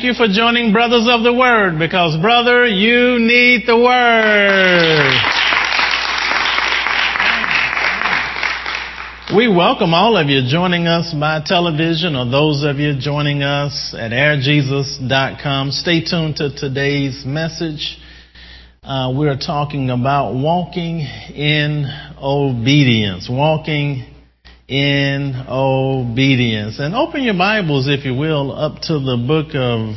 thank you for joining Brothers of the Word because, brother, you need the Word. We welcome all of you joining us by television or those of you joining us at airjesus.com. Stay tuned to today's message. Uh, we're talking about walking in obedience. Walking in obedience. And open your Bibles, if you will, up to the book of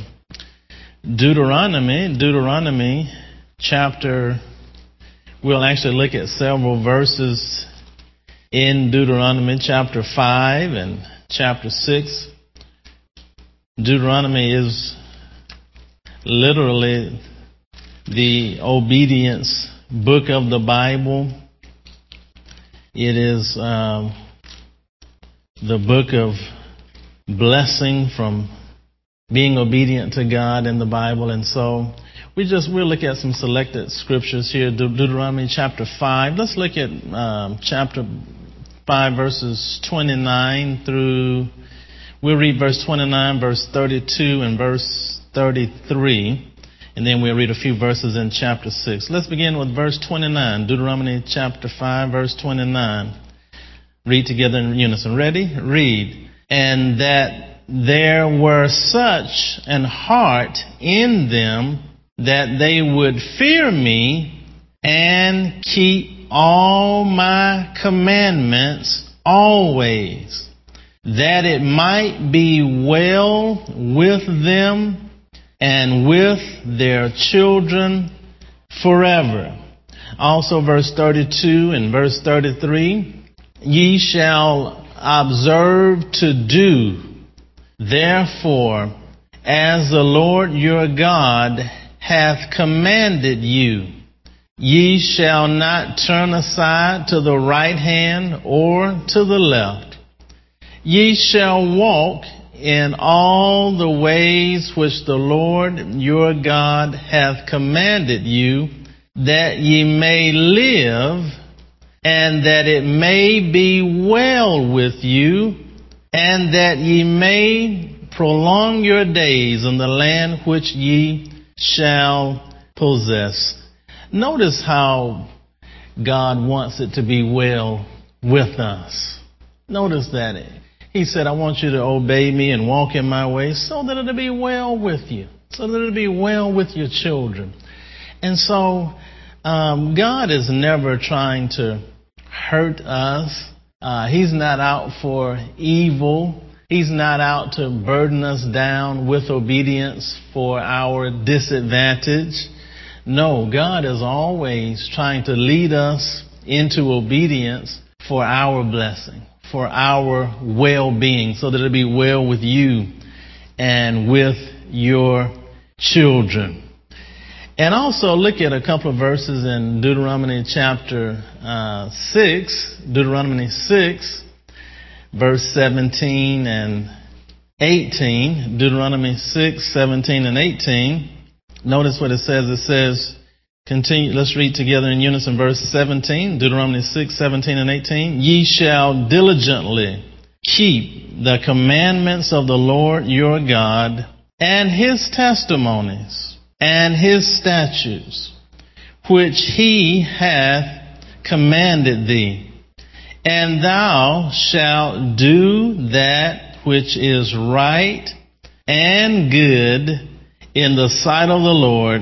Deuteronomy. Deuteronomy chapter, we'll actually look at several verses in Deuteronomy chapter 5 and chapter 6. Deuteronomy is literally the obedience book of the Bible. It is um, the book of blessing from being obedient to God in the Bible. And so we just, we'll look at some selected scriptures here. De- Deuteronomy chapter 5. Let's look at um, chapter 5 verses 29 through, we'll read verse 29, verse 32, and verse 33. And then we'll read a few verses in chapter 6. Let's begin with verse 29, Deuteronomy chapter 5, verse 29. Read together in unison. Ready? Read. And that there were such an heart in them that they would fear me and keep all my commandments always, that it might be well with them and with their children forever. Also verse 32 and verse 33 ye shall observe to do, therefore, as the Lord your God hath commanded you. Ye shall not turn aside to the right hand or to the left. Ye shall walk in all the ways which the Lord your God hath commanded you, that ye may live and that it may be well with you, and that ye may prolong your days in the land which ye shall possess. Notice how God wants it to be well with us. Notice that. He said, I want you to obey me and walk in my ways so that it'll be well with you, so that it'll be well with your children. And so, um, God is never trying to hurt us. Uh, he's not out for evil. He's not out to burden us down with obedience for our disadvantage. No, God is always trying to lead us into obedience for our blessing, for our well-being, so that it'll be well with you and with your children. And also look at a couple of verses in Deuteronomy chapter uh, 6, Deuteronomy 6, verse 17 and 18. Deuteronomy 6, 17 and 18. Notice what it says. It says, continue, let's read together in unison verse 17, Deuteronomy 6, 17 and 18. Ye shall diligently keep the commandments of the Lord your God and his testimonies and his statutes, which he hath commanded thee. And thou shalt do that which is right and good in the sight of the Lord,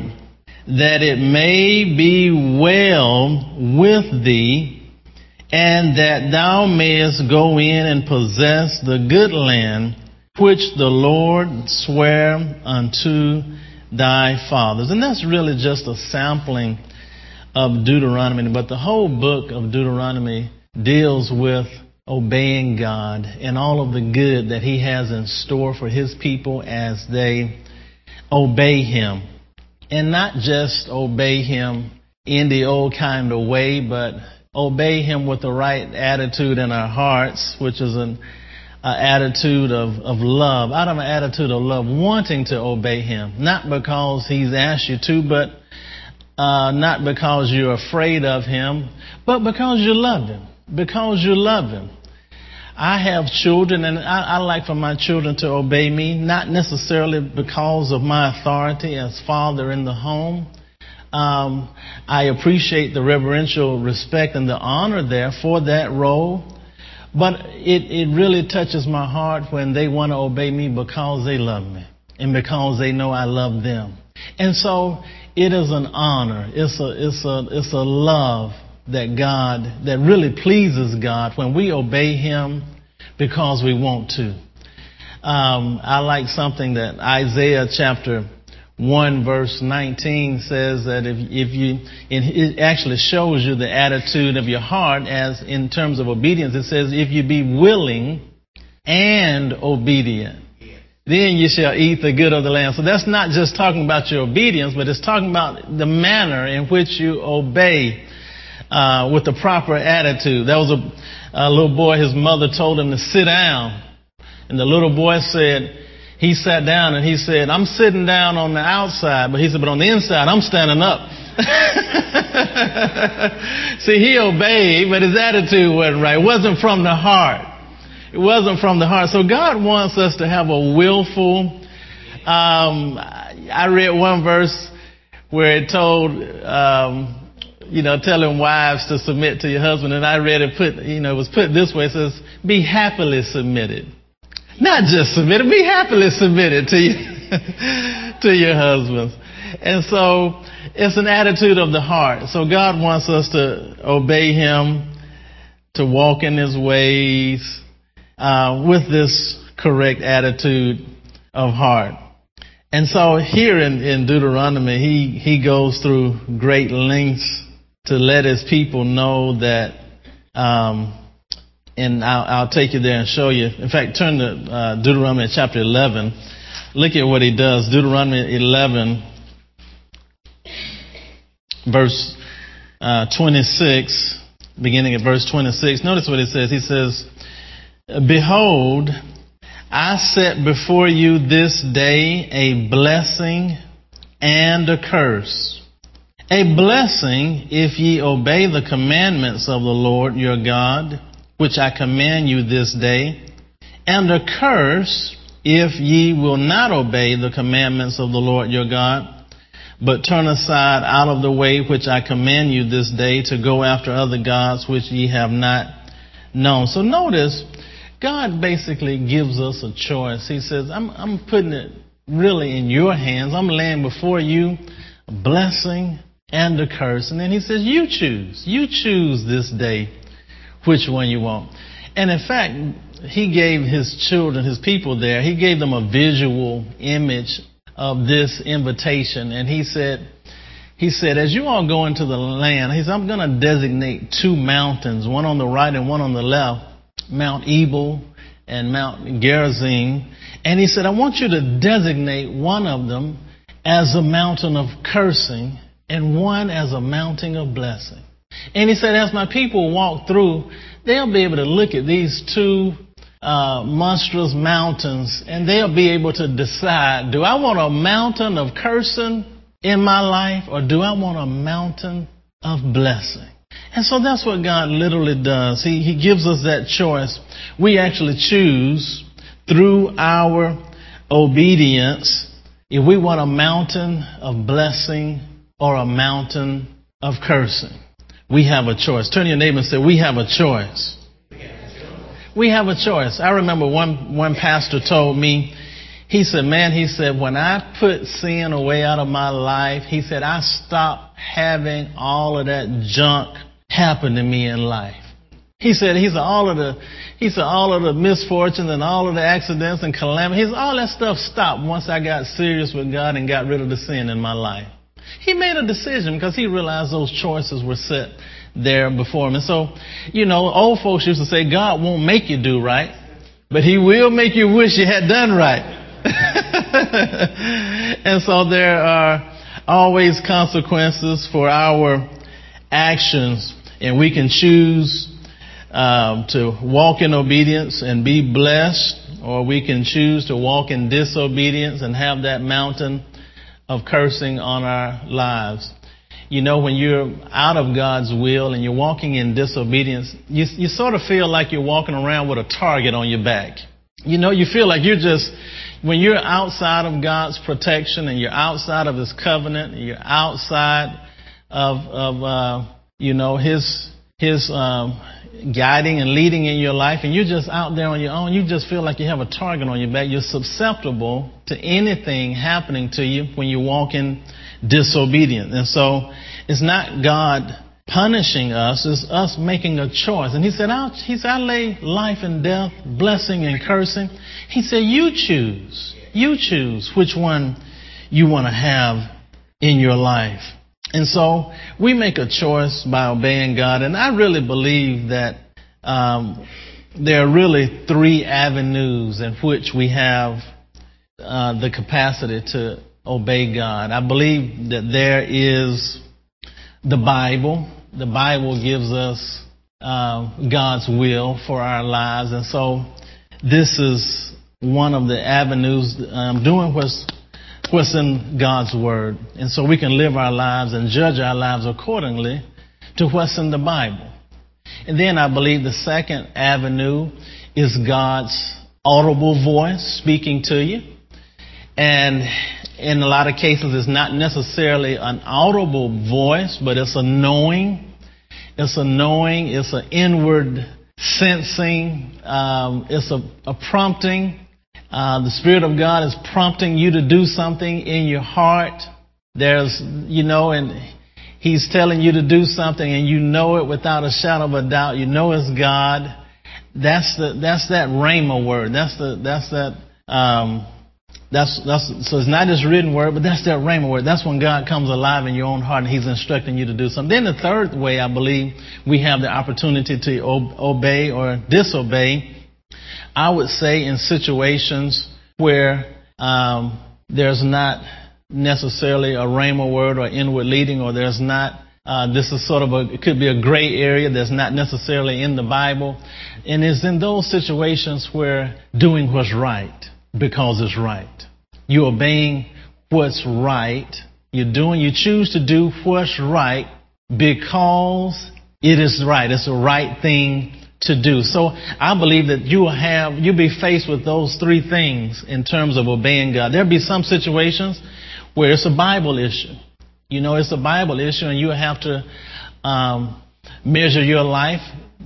that it may be well with thee, and that thou mayest go in and possess the good land which the Lord sware unto thy fathers. And that's really just a sampling of Deuteronomy, but the whole book of Deuteronomy deals with obeying God and all of the good that He has in store for His people as they obey Him. And not just obey Him in the old kind of way, but obey Him with the right attitude in our hearts, which is an an attitude of, of love, out of an attitude of love, wanting to obey Him. Not because He's asked you to, but uh, not because you're afraid of Him, but because you love Him. Because you love Him. I have children, and I, I, like for my children to obey me, not necessarily because of my authority as father in the home. Um, I appreciate the reverential respect and the honor there for that role. But it, it really touches my heart when they want to obey me because they love me and because they know I love them. And so it is an honor. It's a, it's a, it's a love that God, that really pleases God when we obey Him because we want to. Um, I like something that Isaiah chapter 1 verse 19 says that if, if you, it actually shows you the attitude of your heart as in terms of obedience. It says, if you be willing and obedient, then you shall eat the good of the land. So that's not just talking about your obedience, but it's talking about the manner in which you obey uh, with the proper attitude. There was a, a little boy, his mother told him to sit down. And the little boy said, he sat down and he said, I'm sitting down on the outside, but he said, but on the inside, I'm standing up. See, he obeyed, but his attitude wasn't right. It wasn't from the heart. It wasn't from the heart. So God wants us to have a willful, um, I read one verse where it told, um, you know, telling wives to submit to your husband. And I read it put, you know, it was put this way. It says, be happily submitted. Not just submitted, be happily submitted to you, to your husbands. And so it's an attitude of the heart. So God wants us to obey Him, to walk in His ways, uh, with this correct attitude of heart. And so here in, in Deuteronomy, he, he goes through great lengths to let his people know that, um, and I'll, I'll, take you there and show you. In fact, turn to uh, Deuteronomy chapter 11. Look at what he does. Deuteronomy 11, verse uh, 26, beginning at verse 26. Notice what he says. He says, Behold, I set before you this day a blessing and a curse. A blessing if ye obey the commandments of the Lord your God, which I command you this day, and a curse if ye will not obey the commandments of the Lord your God, but turn aside out of the way which I command you this day to go after other gods which ye have not known. So notice, God basically gives us a choice. He says, I'm, I'm putting it really in your hands. I'm laying before you a blessing and a curse. And then he says, You choose. You choose this day which one you want. And in fact, he gave his children, his people there, he gave them a visual image of this invitation. And he said, he said, as you all go into the land, he said, I'm going to designate two mountains, one on the right and one on the left, Mount Ebal and Mount Gerizim. And he said, I want you to designate one of them as a mountain of cursing and one as a mounting of blessing. And he said, as my people walk through, they'll be able to look at these two uh, monstrous mountains and they'll be able to decide, do I want a mountain of cursing in my life or do I want a mountain of blessing? And so that's what God literally does. He, he gives us that choice. We actually choose through our obedience if we want a mountain of blessing or a mountain of cursing. We have a choice. Turn to your neighbor and say, We have a choice. We have a choice. I remember one, one pastor told me, he said, man, he said, when I put sin away out of my life, he said, I stopped having all of that junk happen to me in life. He said, he said, all of the, he said, all of the misfortunes and all of the accidents and calamities, all that stuff stopped once I got serious with God and got rid of the sin in my life. He made a decision because he realized those choices were set there before him. And so, you know, old folks used to say, God won't make you do right, but he will make you wish you had done right. and so there are always consequences for our actions, and we can choose um, to walk in obedience and be blessed, or we can choose to walk in disobedience and have that mountain of cursing on our lives. you know, when you're out of God's will and you're walking in disobedience, you, you sort of feel like you're walking around with a target on your back. You know, you feel like you're just, when you're outside of God's protection and you're outside of His covenant, and you're outside of, of uh, you know, His, His um, guiding and leading in your life, and you're just out there on your own, you just feel like you have a target on your back. You're susceptible to anything happening to you when you walk in disobedience. And so it's not God punishing us, it's us making a choice. And he said, i he said, I lay life and death, blessing and cursing. He said, you choose. You choose which one you want to have in your life. And so we make a choice by obeying God. And I really believe that um, there are really three avenues in which we have uh, the capacity to obey God. I believe that there is the Bible. The Bible gives us uh, God's will for our lives. And so this is one of the avenues. I'm doing what's what's in God's Word. And so we can live our lives and judge our lives accordingly to what's in the Bible. And then I believe the second avenue is God's audible voice speaking to you. And in a lot of cases, it's not necessarily an audible voice, but it's a knowing. It's a knowing. It's an inward sensing. Um, it's a, a prompting. Uh, the Spirit of God is prompting you to do something in your heart. There's, you know, and He's telling you to do something and you know it without a shadow of a doubt. You know it's God. That's the, that's that rhema word. That's the, that's that, um, that's, that's, so it's not just written word, but that's that rhema word. That's when God comes alive in your own heart and He's instructing you to do something. Then the third way I believe we have the opportunity to obey or disobey I would say in situations where um, there's not necessarily a rhema word or inward leading, or there's not. Uh, this is sort of a, it could be a gray area that's not necessarily in the Bible. And it's in those situations where doing what's right because it's right. You're obeying what's right. You're doing, you choose to do what's right because it is right. It's the right thing to do. So I believe that you will have, you'll be faced with those three things in terms of obeying God. There'll be some situations where it's a Bible issue. You know, it's a Bible issue and you have to um, measure your life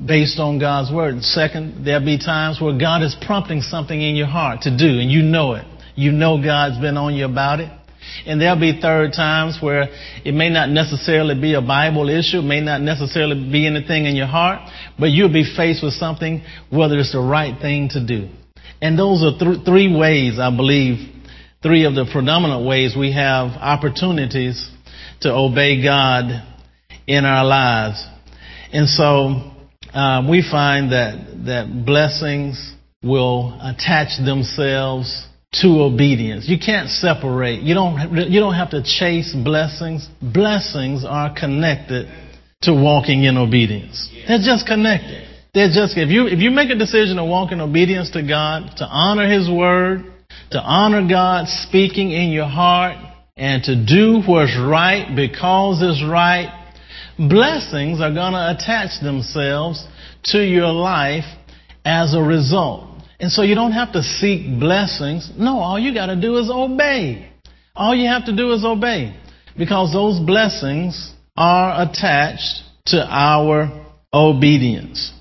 based on God's word. Second, there'll be times where God is prompting something in your heart to do and you know it. You know God's been on you about it. And there'll be third times where it may not necessarily be a Bible issue, may not necessarily be anything in your heart, but you'll be faced with something, whether it's the right thing to do. And those are th- three ways, I believe, three of the predominant ways we have opportunities to obey God in our lives. And so um, we find that that blessings will attach themselves to obedience. You can't separate. You don't, you don't have to chase blessings. Blessings are connected to walking in obedience. They're just connected. They're just, if you, if you make a decision to walk in obedience to God, to honor His word, to honor God speaking in your heart, and to do what's right because it's right, blessings are going to attach themselves to your life as a result. And so you don't have to seek blessings. No, all you got to do is obey. All you have to do is obey. Because those blessings are attached to our obedience.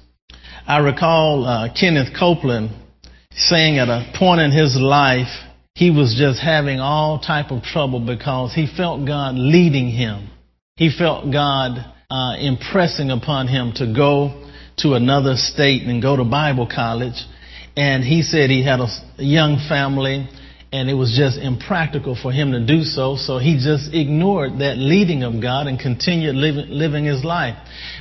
I recall uh, Kenneth Copeland saying at a point in his life, he was just having all type of trouble because he felt God leading him. He felt God uh, impressing upon him to go to another state and go to Bible college and he said he had a young family and it was just impractical for him to do so. So he just ignored that leading of God and continued living, living his life.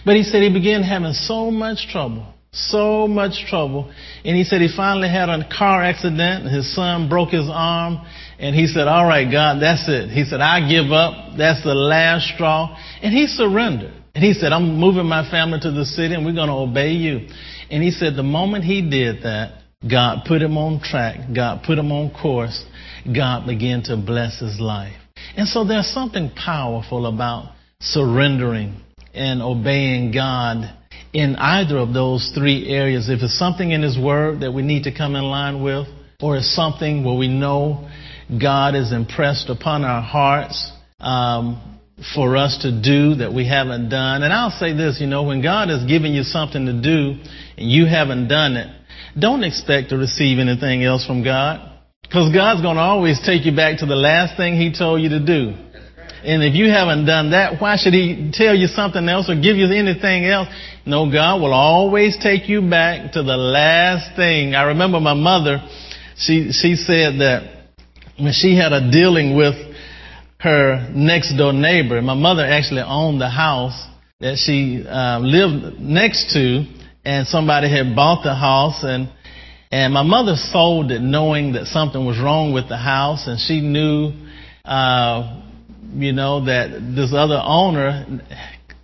But he said he began having so much trouble, so much trouble. And he said he finally had a car accident. His son broke his arm. And he said, all right, God, that's it. He said, I give up. That's the last straw. And he surrendered. And he said, I'm moving my family to the city and we're going to obey you. And he said the moment he did that, God put him on track. God put him on course. God began to bless his life. And so there's something powerful about surrendering and obeying God in either of those three areas. If it's something in His Word that we need to come in line with, or it's something where we know God is impressed upon our hearts um, for us to do that we haven't done. And I'll say this, you know, when God is giving you something to do and you haven't done it, don't expect to receive anything else from God. Because God's going to always take you back to the last thing He told you to do. And if you haven't done that, why should He tell you something else or give you anything else? No, God will always take you back to the last thing. I remember my mother, she, she said that when she had a dealing with her next door neighbor, my mother actually owned the house that she uh, lived next to, and somebody had bought the house and and my mother sold it knowing that something was wrong with the house, and she knew uh, you know, that this other owner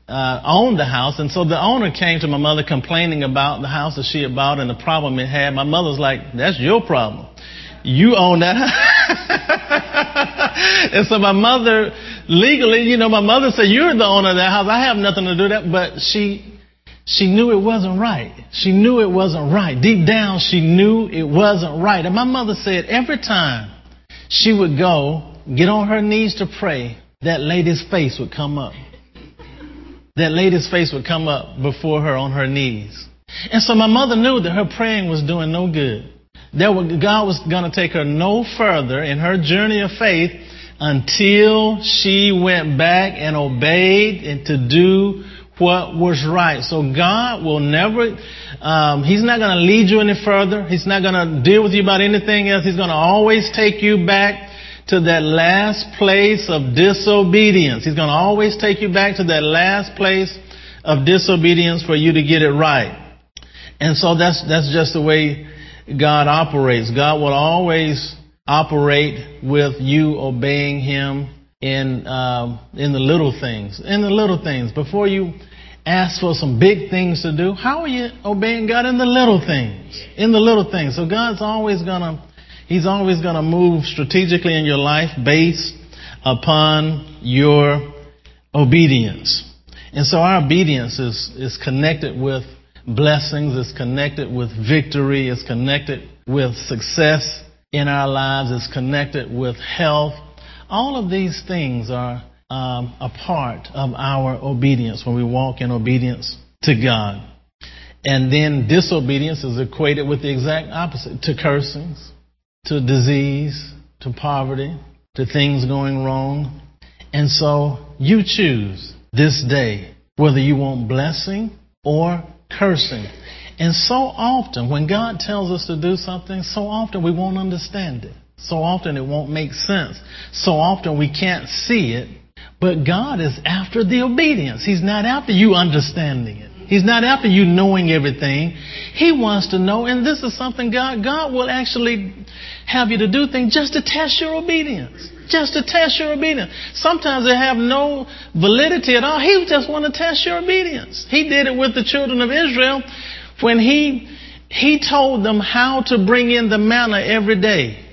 uh, owned the house. And so the owner came to my mother complaining about the house that she had bought and the problem it had. My mother was like, that's your problem. You own that and so my mother, legally, you know, my mother said, you're the owner of that house. I have nothing to do with that. But she, she knew it wasn't right. She knew it wasn't right. Deep down, she knew it wasn't right. And my mother said every time she would go get on her knees to pray, that lady's face would come up. That lady's face would come up before her on her knees. And so my mother knew that her praying was doing no good. That God was going to take her no further in her journey of faith until she went back and obeyed and to do what was right. So God will never, um, He's not going to lead you any further. He's not going to deal with you about anything else. He's going to always take you back to that last place of disobedience. He's going to always take you back to that last place of disobedience for you to get it right. And so that's, that's just the way God operates. God will always operate with you obeying Him in, um, in the little things. In the little things. Before you ask for some big things to do, how are you obeying God in the little things? In the little things. So God's always to He's always to move strategically in your life based upon your obedience. And so our obedience is, is connected with blessings, it's connected with victory, it's connected with success in our lives, it's connected with health. All of these things are um, a part of our obedience when we walk in obedience to God. And then disobedience is equated with the exact opposite to cursings, to disease, to poverty, to things going wrong. And so you choose this day whether you want blessing or cursing. And so often, when God tells us to do something, so often we won't understand it. So often it won't make sense. So often we can't see it. But God is after the obedience. He's not after you understanding it. He's not after you knowing everything. He wants to know, and this is something God, God will actually have you to do things just to test your obedience. Just to test your obedience. Sometimes they have no validity at all. He just want to test your obedience. He did it with the children of Israel when he, he told them how to bring in the manna every day.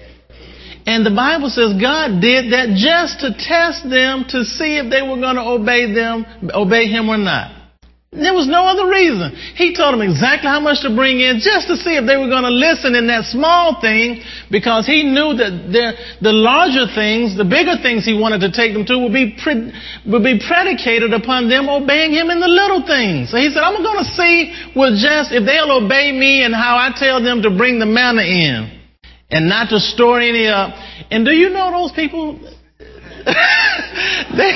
And the Bible says God did that just to test them to see if they were going to obey them, obey him or not. There was no other reason. He told them exactly how much to bring in just to see if they were going to listen in that small thing because he knew that the larger things, the bigger things he wanted to take them to would be, pre, would be predicated upon them obeying him in the little things. So he said, I'm going to see with just if they'll obey me and how I tell them to bring the manna in and not to store any up. And do you know those people they,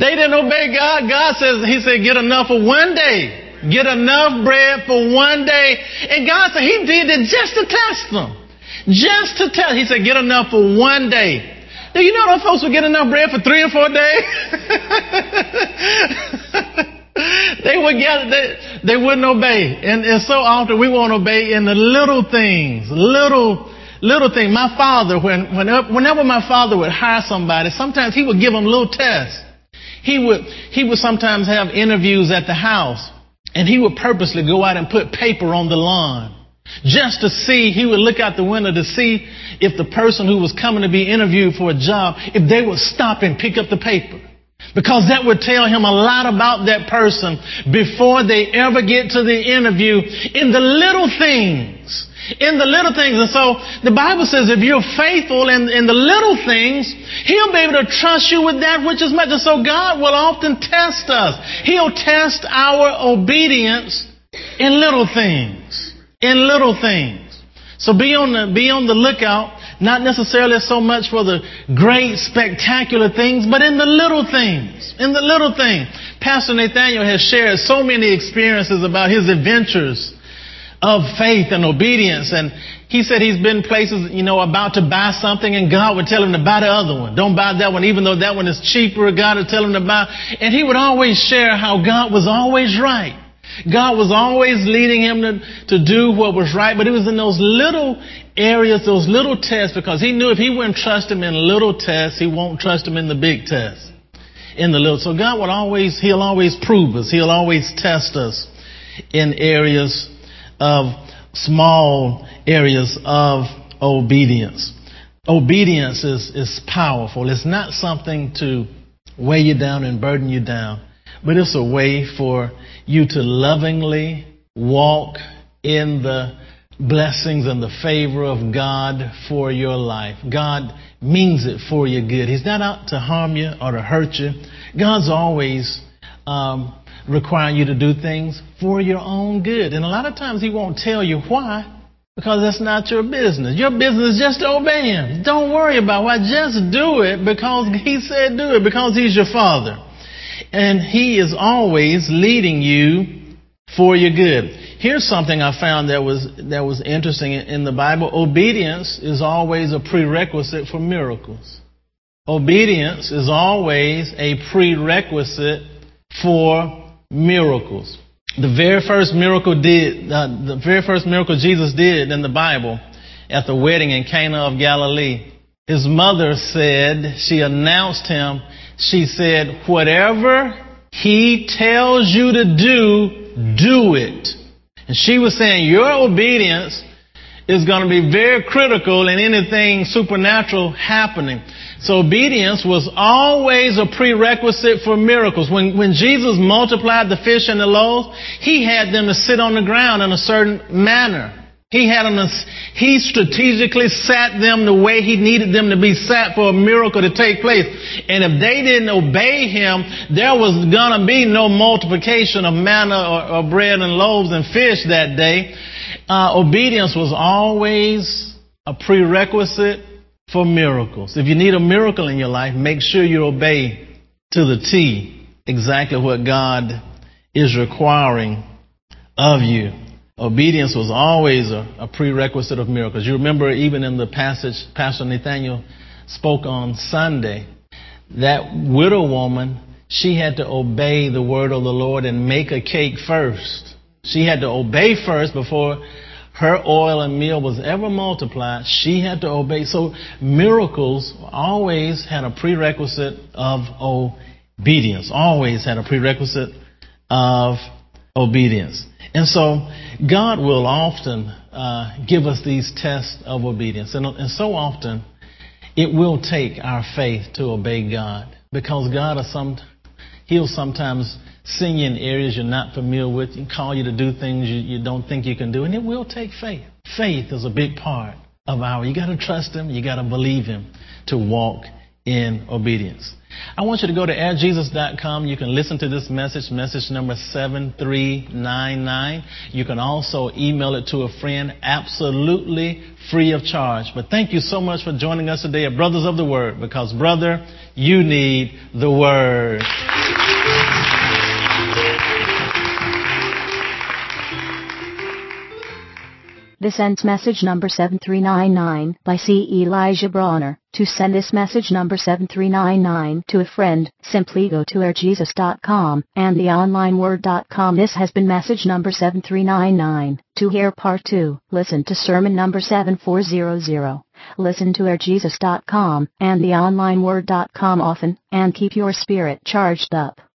they didn't obey God. God says, He said, get enough for one day. Get enough bread for one day. And God said He did it just to test them. Just to test. He said, get enough for one day. Do you know those folks would get enough bread for three or four days? they would get they, they wouldn't obey. And, and so often we won't obey in the little things, little little thing. My father, when, whenever, whenever my father would hire somebody, sometimes he would give them little tests. He would, he would sometimes have interviews at the house and he would purposely go out and put paper on the lawn just to see, he would look out the window to see if the person who was coming to be interviewed for a job, if they would stop and pick up the paper. Because that would tell him a lot about that person before they ever get to the interview in the little things. In the little things. And so the Bible says if you're faithful in, in the little things, He'll be able to trust you with that which is much. And so God will often test us. He'll test our obedience in little things. In little things. So be on the, be on the lookout not necessarily so much for the great, spectacular things, but in the little things. In the little things. Pastor Nathaniel has shared so many experiences about his adventures of faith and obedience. And he said he's been places, you know, about to buy something and God would tell him to buy the other one. Don't buy that one, even though that one is cheaper. God would tell him to buy. And he would always share how God was always right. God was always leading him to, to do what was right, but it was in those little areas, those little tests, because he knew if he wouldn't trust him in little tests, he won't trust him in the big tests. In the little. So God would always, He'll always prove us. He'll always test us in areas of small areas of obedience. Obedience is, is powerful. It's not something to weigh you down and burden you down, but it's a way for you to lovingly walk in the blessings and the favor of God for your life. God means it for your good. He's not out to harm you or to hurt you. God's always um, requiring you to do things for your own good. And a lot of times He won't tell you why. Because that's not your business. Your business is just to obey Him. Don't worry about why. Just do it because He said do it, because He's your Father. And He is always leading you for your good. Here's something I found that was, that was interesting in the Bible. Obedience is always a prerequisite for miracles. Obedience is always a prerequisite for miracles. The very first miracle did, uh, the very first miracle Jesus did in the Bible at the wedding in Cana of Galilee, his mother said, she announced him, she said, whatever he tells you to do, do it. And she was saying, your obedience is going to be very critical in anything supernatural happening. So obedience was always a prerequisite for miracles. When, when Jesus multiplied the fish and the loaves, He had them to sit on the ground in a certain manner. He had them, he strategically sat them the way he needed them to be sat for a miracle to take place. And if they didn't obey him, there was gonna be no multiplication of manna or, or bread and loaves and fish that day. Uh, obedience was always a prerequisite for miracles. If you need a miracle in your life, make sure you obey to the T exactly what God is requiring of you. Obedience was always a, a, prerequisite of miracles. You remember even in the passage Pastor Nathaniel spoke on Sunday, that widow woman, she had to obey the word of the Lord and make a cake first. She had to obey first before her oil and meal was ever multiplied. She had to obey. So miracles always had a prerequisite of obedience. Always had a prerequisite of obedience. And so God will often uh, give us these tests of obedience. And, and so often it will take our faith to obey God because God is some, He'll sometimes send you in areas you're not familiar with and call you to do things you, you don't think you can do. And it will take faith. Faith is a big part of our, you got to trust Him, you got to believe Him to walk in obedience. I want you to go to airjesus.com. You can listen to this message, message number 7399. You can also email it to a friend absolutely free of charge. But thank you so much for joining us today at Brothers of the Word because, brother, you need the Word. This ends message number 7399 by C. Elijah Bronner. To send this message number 7399 to a friend, simply go to airjesus.com and theonlineword.com. This has been message number 7399. To hear part 2, listen to sermon number 7400. Listen to airjesus.com and theonlineword.com often, and keep your spirit charged up.